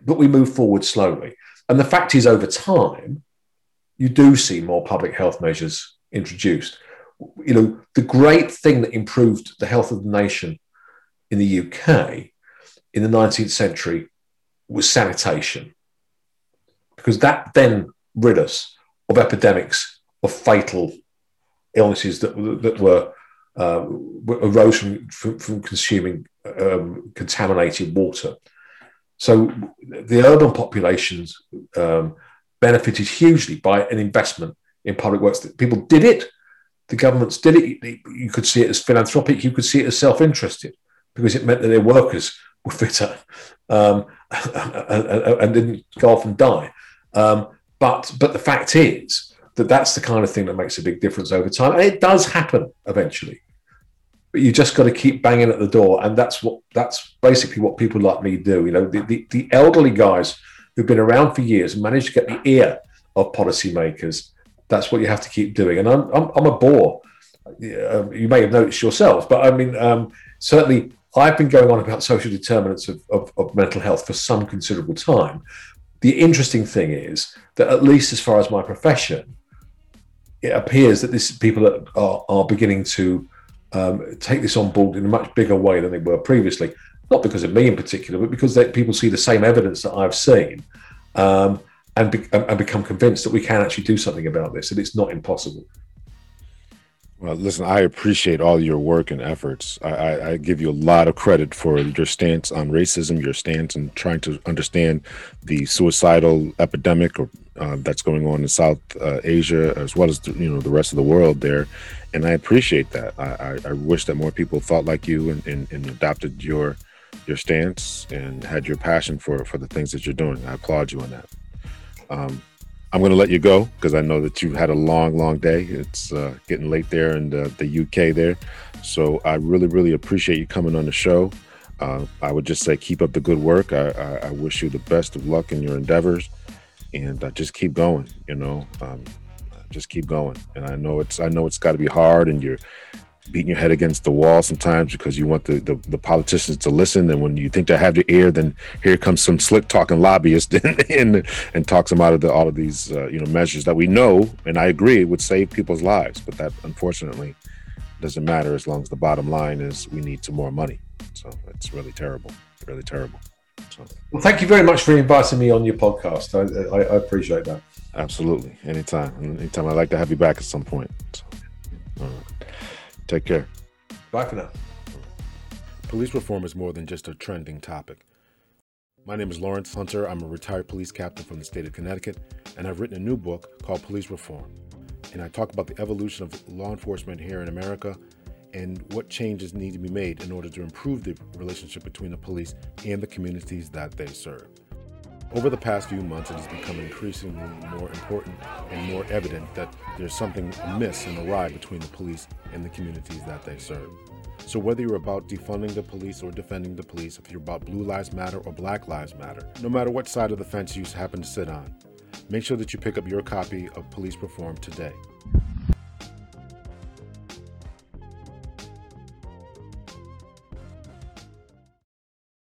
but we move forward slowly. And the fact is, over time, you do see more public health measures introduced you know, the great thing that improved the health of the nation in the UK in the 19th century was sanitation, because that then rid us of epidemics of fatal illnesses that, that were uh, arose from, from, from consuming um, contaminated water. So the urban populations um, benefited hugely by an investment in public works. People did it the governments did it. You could see it as philanthropic. You could see it as self-interested because it meant that their workers were fitter um, and, didn't go off and die. Um, but but the fact is that that's the kind of thing that makes a big difference over time, and it does happen eventually. But you just got to keep banging at the door, and that's what that's basically what people like me do. You know, the, the, the elderly guys who've been around for years managed to get the ear of policymakers. That's what you have to keep doing. And I'm I'm, I'm a bore. Um, you may have noticed yourselves, but I mean, um, certainly I've been going on about social determinants of, of, of, mental health for some considerable time. The interesting thing is that, at least as far as my profession, it appears that this people are, are beginning to um, take this on board in a much bigger way than they were previously. Not because of me in particular, but because they, people see the same evidence that I've seen um, and, be, and become convinced that we can actually do something about this and it's not impossible. Well, listen, I appreciate all your work and efforts. I, I, I, give you a lot of credit for your stance on racism, your stance in trying to understand the suicidal epidemic or, uh, that's going on in South uh, Asia as well as the, you know the rest of the world there, and I appreciate that. I, I wish that more people thought like you and, and, and adopted your your stance and had your passion for for the things that you're doing. I applaud you on that. Um, I'm going to let you go because I know that you've had a long, long day. It's uh, getting late there in the, the, UK there. So I really, really appreciate you coming on the show. Uh, I would just say keep up the good work. I, I, I, wish you the best of luck in your endeavors and uh, just keep going, you know, um, just keep going. And I know it's, I know it's got to be hard and you're, beating your head against the wall sometimes because you want the, the, the, politicians to listen. And when you think they have your ear, then here comes some slick talking lobbyist and, and, and talks them out of the, all of these uh, you know measures that we know and I agree would save people's lives, but that unfortunately doesn't matter as long as the bottom line is we need some more money. So it's really terrible, really terrible. So. Well, thank you very much for inviting me on your podcast. I, I, I appreciate that. Absolutely, anytime. Anytime. I'd like to have you back at some point. So, Take care. Bye for now. Police reform is more than just a trending topic. My name is Lawrence Hunter. I'm a retired police captain from the state of Connecticut, and I've written a new book called Police Reform. And I talk about the evolution of law enforcement here in America and what changes need to be made in order to improve the relationship between the police and the communities that they serve. Over the past few months, it has become increasingly more important and more evident that there's something amiss and awry between the police and the communities that they serve. So, whether you're about defunding the police or defending the police, if you're about Blue Lives Matter or Black Lives Matter, no matter what side of the fence you happen to sit on, make sure that you pick up your copy of Police Reform today.